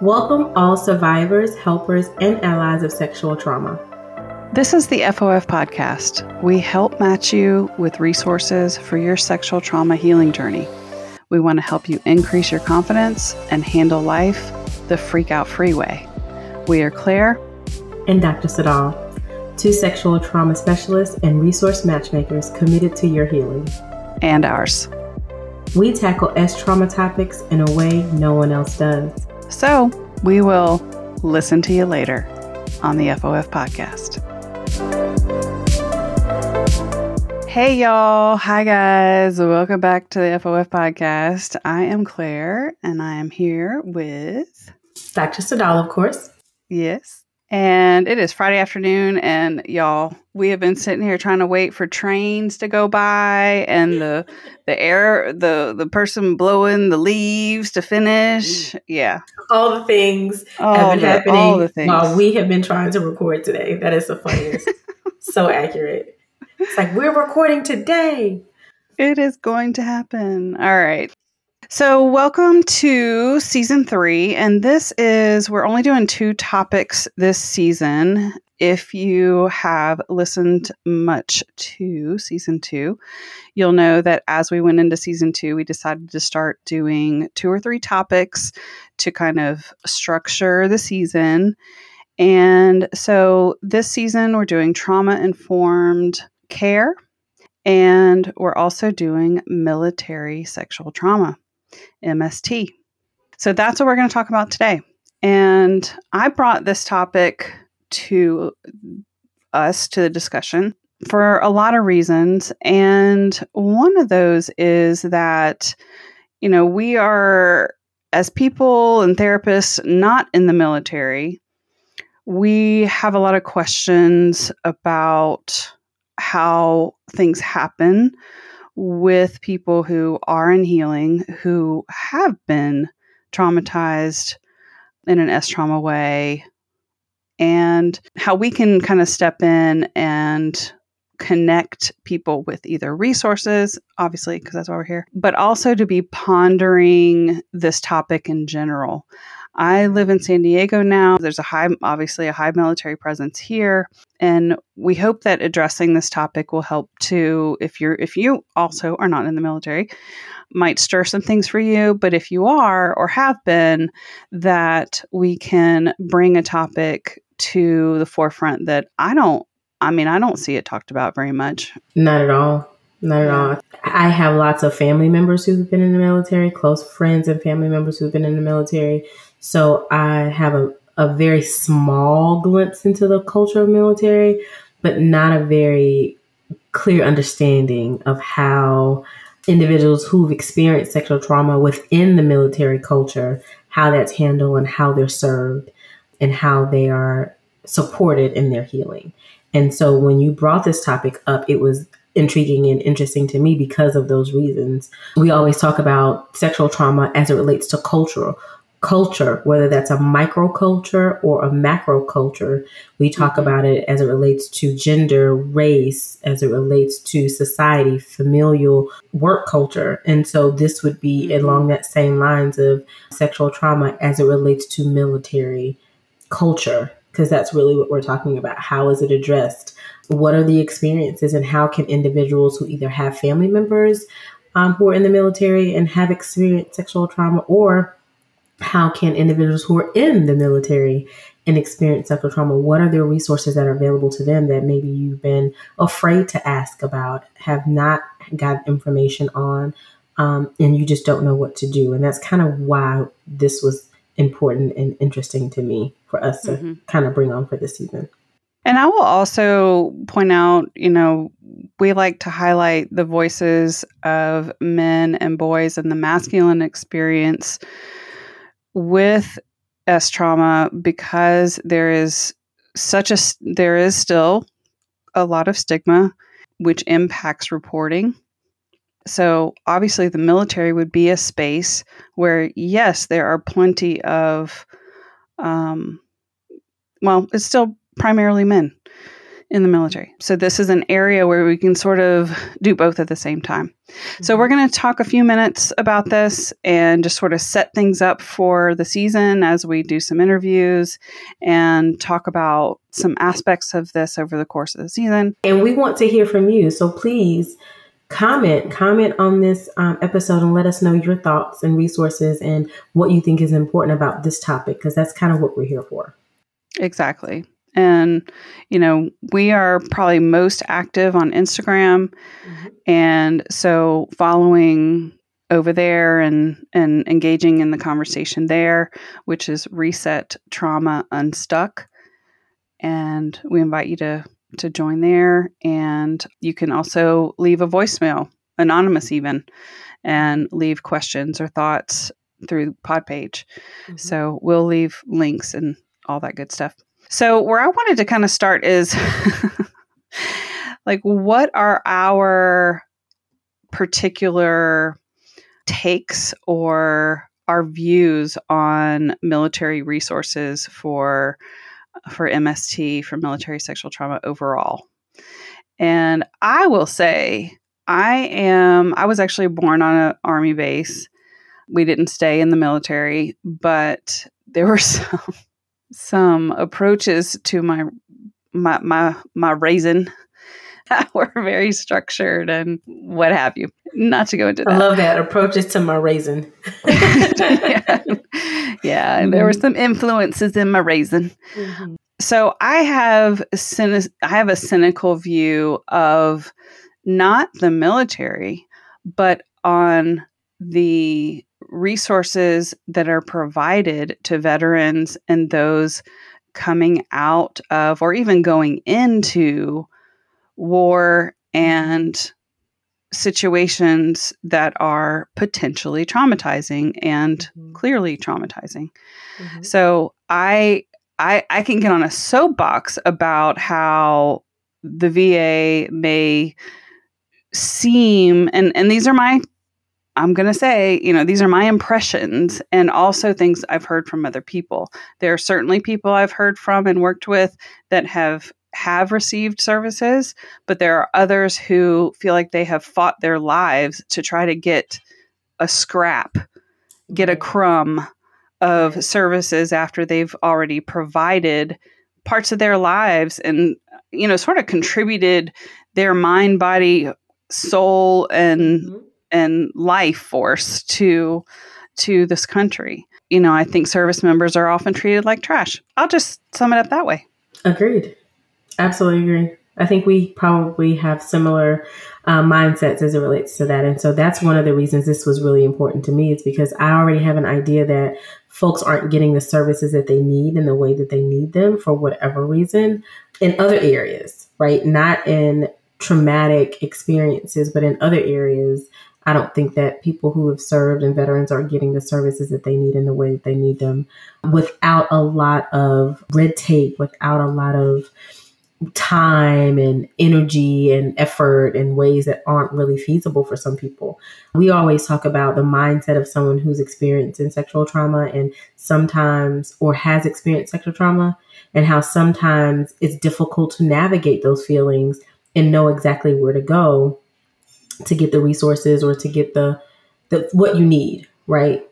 Welcome, all survivors, helpers, and allies of sexual trauma. This is the FOF podcast. We help match you with resources for your sexual trauma healing journey. We want to help you increase your confidence and handle life the freak out freeway. We are Claire and Dr. SaDohl, two sexual trauma specialists and resource matchmakers committed to your healing and ours. We tackle S trauma topics in a way no one else does. So, we will listen to you later on the FOF podcast. Hey, y'all. Hi, guys. Welcome back to the FOF podcast. I am Claire, and I am here with Dr. SaDohl, of course. Yes. And it is Friday afternoon, and y'all, we have been sitting here trying to wait for trains to go by, and the the air, the the person blowing the leaves to finish. Yeah, all the things all have been the, happening while we have been trying to record today. That is the funniest. so accurate. It's like we're recording today. It is going to happen. All right. So, welcome to season three. And this is, we're only doing two topics this season. If you have listened much to season two, you'll know that as we went into season two, we decided to start doing two or three topics to kind of structure the season. And so, this season, we're doing trauma informed care. And we're also doing military sexual trauma. MST. So that's what we're going to talk about today. And I brought this topic to us to the discussion for a lot of reasons. And one of those is that, you know, we are, as people and therapists not in the military, we have a lot of questions about how things happen with people who are in healing who have been traumatized in an S trauma way and how we can kind of step in and connect people with either resources, obviously, because that's why we're here, but also to be pondering this topic in general. I live in San Diego now. There's a high, obviously, a high military presence here. And we hope that addressing this topic will help to, if you're, if you also are not in the military, might stir some things for you. But if you are or have been, that we can bring a topic to the forefront that I don't, I mean, I don't see it talked about very much. Not at all. Not at all. I have lots of family members who've been in the military, close friends and family members who've been in the military. So I have a, a very small glimpse into the culture of military, but not a very clear understanding of how individuals who've experienced sexual trauma within the military culture, how that's handled and how they're served and how they are supported in their healing. And so when you brought this topic up, it was intriguing and interesting to me because of those reasons. We always talk about sexual trauma as it relates to cultural culture, whether that's a microculture or a macro culture. We talk mm-hmm. about it as it relates to gender, race, as it relates to society, familial work culture. And so this would be mm-hmm. along that same lines of sexual trauma as it relates to military culture, because that's really what we're talking about. How is it addressed? What are the experiences, and how can individuals who either have family members um, who are in the military and have experienced sexual trauma or how can individuals who are in the military and experience sexual trauma, what are the resources that are available to them that maybe you've been afraid to ask about, have not got information on, um, and you just don't know what to do? And that's kind of why this was important and interesting to me for us to mm-hmm. kind of bring on for this season. And I will also point out, you know, we like to highlight the voices of men and boys and the masculine experience with S trauma because there is such a there is still a lot of stigma which impacts reporting. So obviously the military would be a space where yes, there are plenty of um, well, it's still primarily men in the military. So this is an area where we can sort of do both at the same time. Mm-hmm. So we're going to talk a few minutes about this and just sort of set things up for the season as we do some interviews and talk about some aspects of this over the course of the season. And we want to hear from you. So please comment comment on this um, episode and let us know your thoughts and resources and what you think is important about this topic because that's kind of what we're here for exactly and, you know, we are probably most active on Instagram. Mm-hmm. And so following over there and, and engaging in the conversation there, which is Reset Trauma Unstuck. And we invite you to, to join there. And you can also leave a voicemail, anonymous even, and leave questions or thoughts through Podpage. Mm-hmm. So we'll leave links and all that good stuff. So, where I wanted to kind of start is like, what are our particular takes or our views on military resources for for MST for military sexual trauma overall. And I will say I am I was actually born on an army base. We didn't stay in the military, but there were some some approaches to my my my my raising that were very structured and what have you. Not to go into that. I love that approaches to my raising. yeah, yeah mm-hmm. there were mm-hmm. some influences in my raising. Mm-hmm. So I have I have a cynical view of not the military, but on the resources that are provided to veterans and those coming out of or even going into war and situations that are potentially traumatizing and mm-hmm. clearly traumatizing. Mm-hmm. So I I I can get on a soapbox about how the VA may seem and and these are my I'm going to say, you know, these are my impressions and also things I've heard from other people. There are certainly people I've heard from and worked with that have have received services, but there are others who feel like they have fought their lives to try to get a scrap, get a crumb of services after they've already provided parts of their lives and you know sort of contributed their mind body soul and mm-hmm and life force to to this country. You know, I think service members are often treated like trash. I'll just sum it up that way. Agreed. Absolutely agree. I think we probably have similar uh, mindsets as it relates to that. And so that's one of the reasons this was really important to me is because I already have an idea that folks aren't getting the services that they need in the way that they need them for whatever reason in other areas, right? Not in traumatic experiences, but in other areas I don't think that people who have served and veterans are getting the services that they need in the way that they need them without a lot of red tape, without a lot of time and energy and effort in ways that aren't really feasible for some people. We always talk about the mindset of someone who's experiencing sexual trauma and sometimes or has experienced sexual trauma and how sometimes it's difficult to navigate those feelings and know exactly where to go to get the resources or to get the, the what you need, right?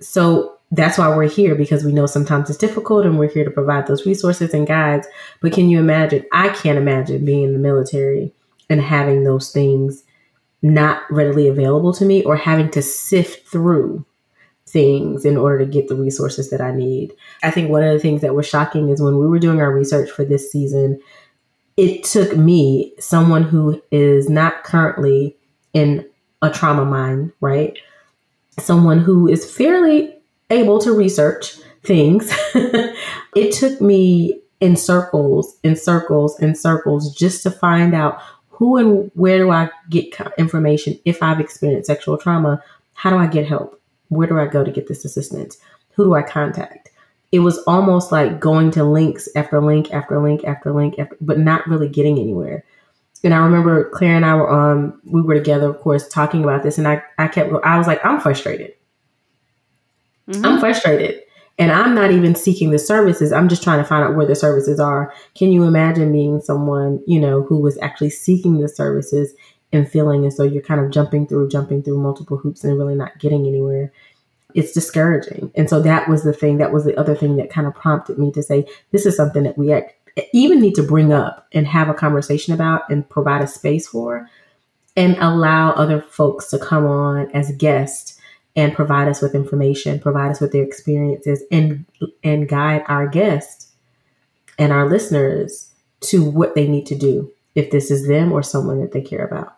So that's why we're here because we know sometimes it's difficult and we're here to provide those resources and guides. But can you imagine? I can't imagine being in the military and having those things not readily available to me or having to sift through things in order to get the resources that I need. I think one of the things that was shocking is when we were doing our research for this season, it took me, someone who is not currently in a trauma mind, right? Someone who is fairly able to research things. it took me in circles, in circles, in circles just to find out who and where do I get information if I've experienced sexual trauma? How do I get help? Where do I go to get this assistance? Who do I contact? It was almost like going to links after link after link after link, after, but not really getting anywhere. And I remember Claire and I were on, we were together, of course, talking about this. And I, I kept, I was like, I'm frustrated. Mm-hmm. I'm frustrated. And I'm not even seeking the services. I'm just trying to find out where the services are. Can you imagine being someone, you know, who was actually seeking the services and feeling as though you're kind of jumping through, jumping through multiple hoops and really not getting anywhere? It's discouraging. And so that was the thing, that was the other thing that kind of prompted me to say, this is something that we even need to bring up and have a conversation about and provide a space for and allow other folks to come on as guests and provide us with information, provide us with their experiences, and and guide our guests and our listeners to what they need to do if this is them or someone that they care about.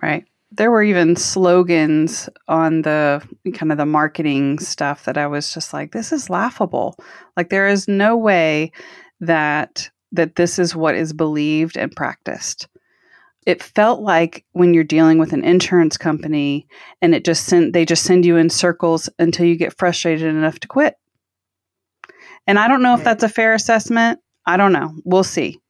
Right. There were even slogans on the kind of the marketing stuff that I was just like, this is laughable. Like there is no way that that this is what is believed and practiced it felt like when you're dealing with an insurance company and it just sent they just send you in circles until you get frustrated enough to quit. And I don't know if that's a fair assessment. I don't know. We'll see.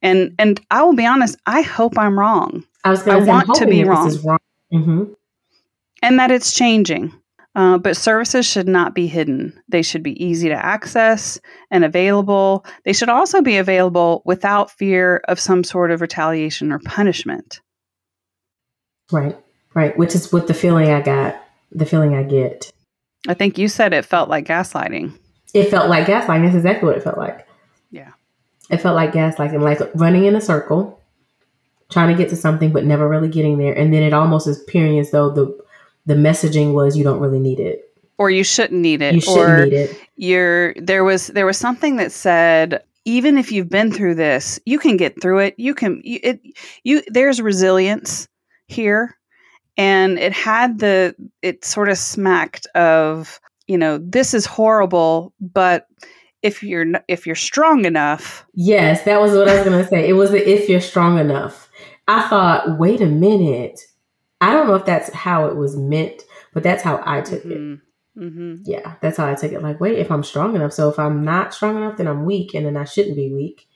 And and I will be honest, I hope I'm wrong. I was I want to be wrong. wrong. Mm-hmm. And that it's changing. Uh, but services should not be hidden. They should be easy to access and available. They should also be available without fear of some sort of retaliation or punishment. Right, right. Which is what the feeling I got, the feeling I get. I think you said it felt like gaslighting. It felt like gaslighting. That's exactly what it felt like. Yeah. It felt like gaslighting, like running in a circle, trying to get to something, but never really getting there. And then it almost is appearing as though the the messaging was you don't really need it. Or you shouldn't need it. You shouldn't or need it. you're there was there was something that said even if you've been through this you can get through it. You can you, it you there's resilience here. And it had the it sort of smacked of you know this is horrible but if you're if you're strong enough yes that was what i was going to say. It was the if you're strong enough. I thought wait a minute I don't know if that's how it was meant, but that's how I took mm-hmm. it. Mm-hmm. Yeah, that's how I took it. Like, wait, if I'm strong enough. So if I'm not strong enough, then I'm weak, and then I shouldn't be weak.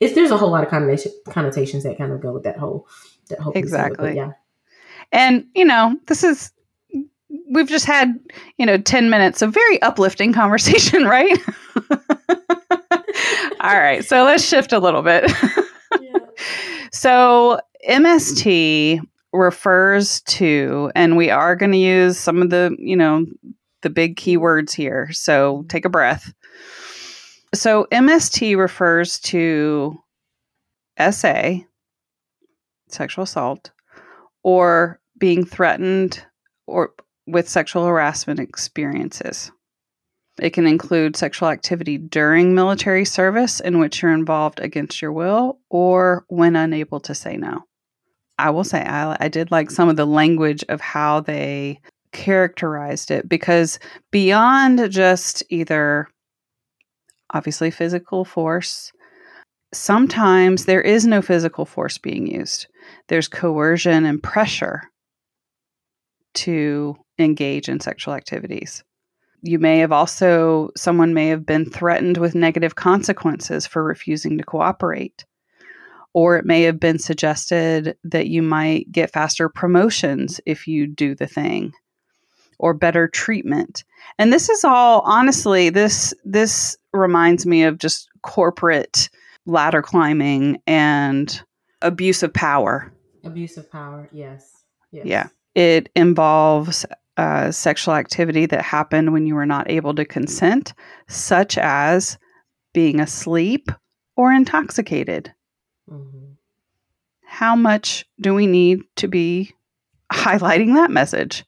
It's there's a whole lot of connotation, connotations that kind of go with that whole that whole exactly. It, yeah, and you know, this is we've just had you know 10 minutes of very uplifting conversation right all right so let's shift a little bit yeah. so mst refers to, and we are going to use some of the, you know, the big keywords here. So take a breath. So MST refers to SA, sexual assault, or being threatened or with sexual harassment experiences. It can include sexual activity during military service in which you're involved against your will or when unable to say no. I will say I, I did like some of the language of how they characterized it because beyond just either obviously physical force, sometimes there is no physical force being used. There's coercion and pressure to engage in sexual activities. You may have also, someone may have been threatened with negative consequences for refusing to cooperate or it may have been suggested that you might get faster promotions if you do the thing or better treatment. And this is all honestly this this reminds me of just corporate ladder climbing and abuse of power. Abuse of power, yes. yes. Yeah. It involves uh, sexual activity that happened when you were not able to consent, such as being asleep or intoxicated. Mm-hmm. How much do we need to be highlighting that message?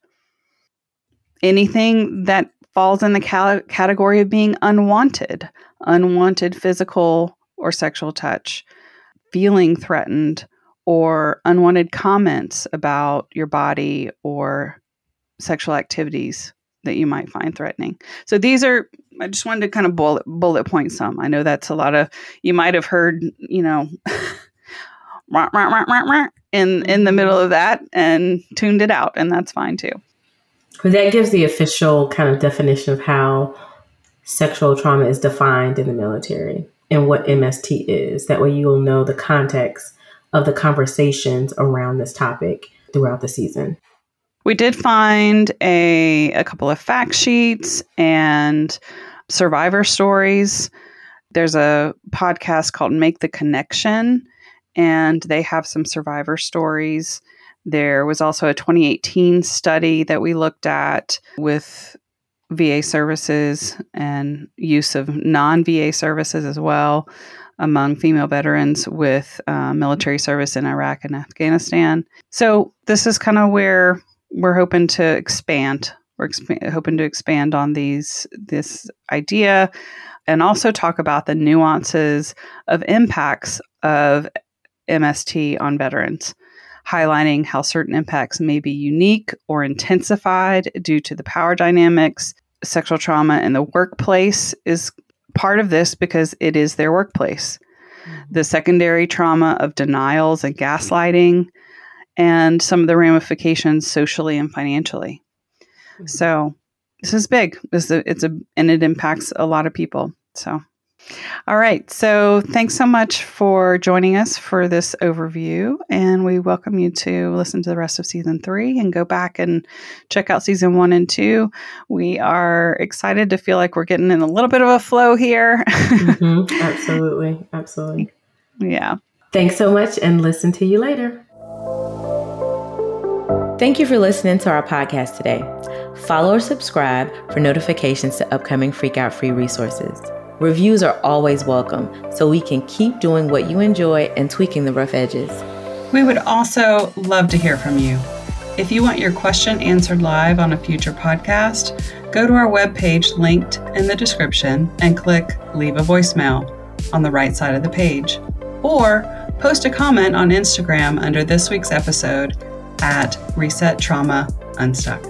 Anything that falls in the cal- category of being unwanted, unwanted physical or sexual touch, feeling threatened, or unwanted comments about your body or sexual activities that you might find threatening. So these are I just wanted to kind of bullet bullet point some. I know that's a lot of you might have heard, you know, in in the mm-hmm. middle of that and tuned it out and that's fine too. But that gives the official kind of definition of how sexual trauma is defined in the military and what MST is. That way you'll know the context of the conversations around this topic throughout the season. We did find a, a couple of fact sheets and survivor stories. There's a podcast called Make the Connection, and they have some survivor stories. There was also a 2018 study that we looked at with VA services and use of non VA services as well among female veterans with uh, military service in Iraq and Afghanistan. So, this is kind of where we're hoping to expand. We're exp- hoping to expand on these this idea and also talk about the nuances of impacts of MST on veterans, highlighting how certain impacts may be unique or intensified due to the power dynamics. Sexual trauma in the workplace is part of this because it is their workplace. Mm-hmm. The secondary trauma of denials and gaslighting, and some of the ramifications socially and financially. Mm-hmm. So this is big. This is a, it's a and it impacts a lot of people. So all right. So thanks so much for joining us for this overview. And we welcome you to listen to the rest of season three and go back and check out season one and two. We are excited to feel like we're getting in a little bit of a flow here. mm-hmm. Absolutely. Absolutely. Yeah. Thanks so much and listen to you later. Thank you for listening to our podcast today. Follow or subscribe for notifications to upcoming Freakout free resources. Reviews are always welcome so we can keep doing what you enjoy and tweaking the rough edges. We would also love to hear from you. If you want your question answered live on a future podcast, go to our webpage linked in the description and click Leave a Voicemail on the right side of the page. Or post a comment on Instagram under this week's episode at Reset Trauma Unstuck.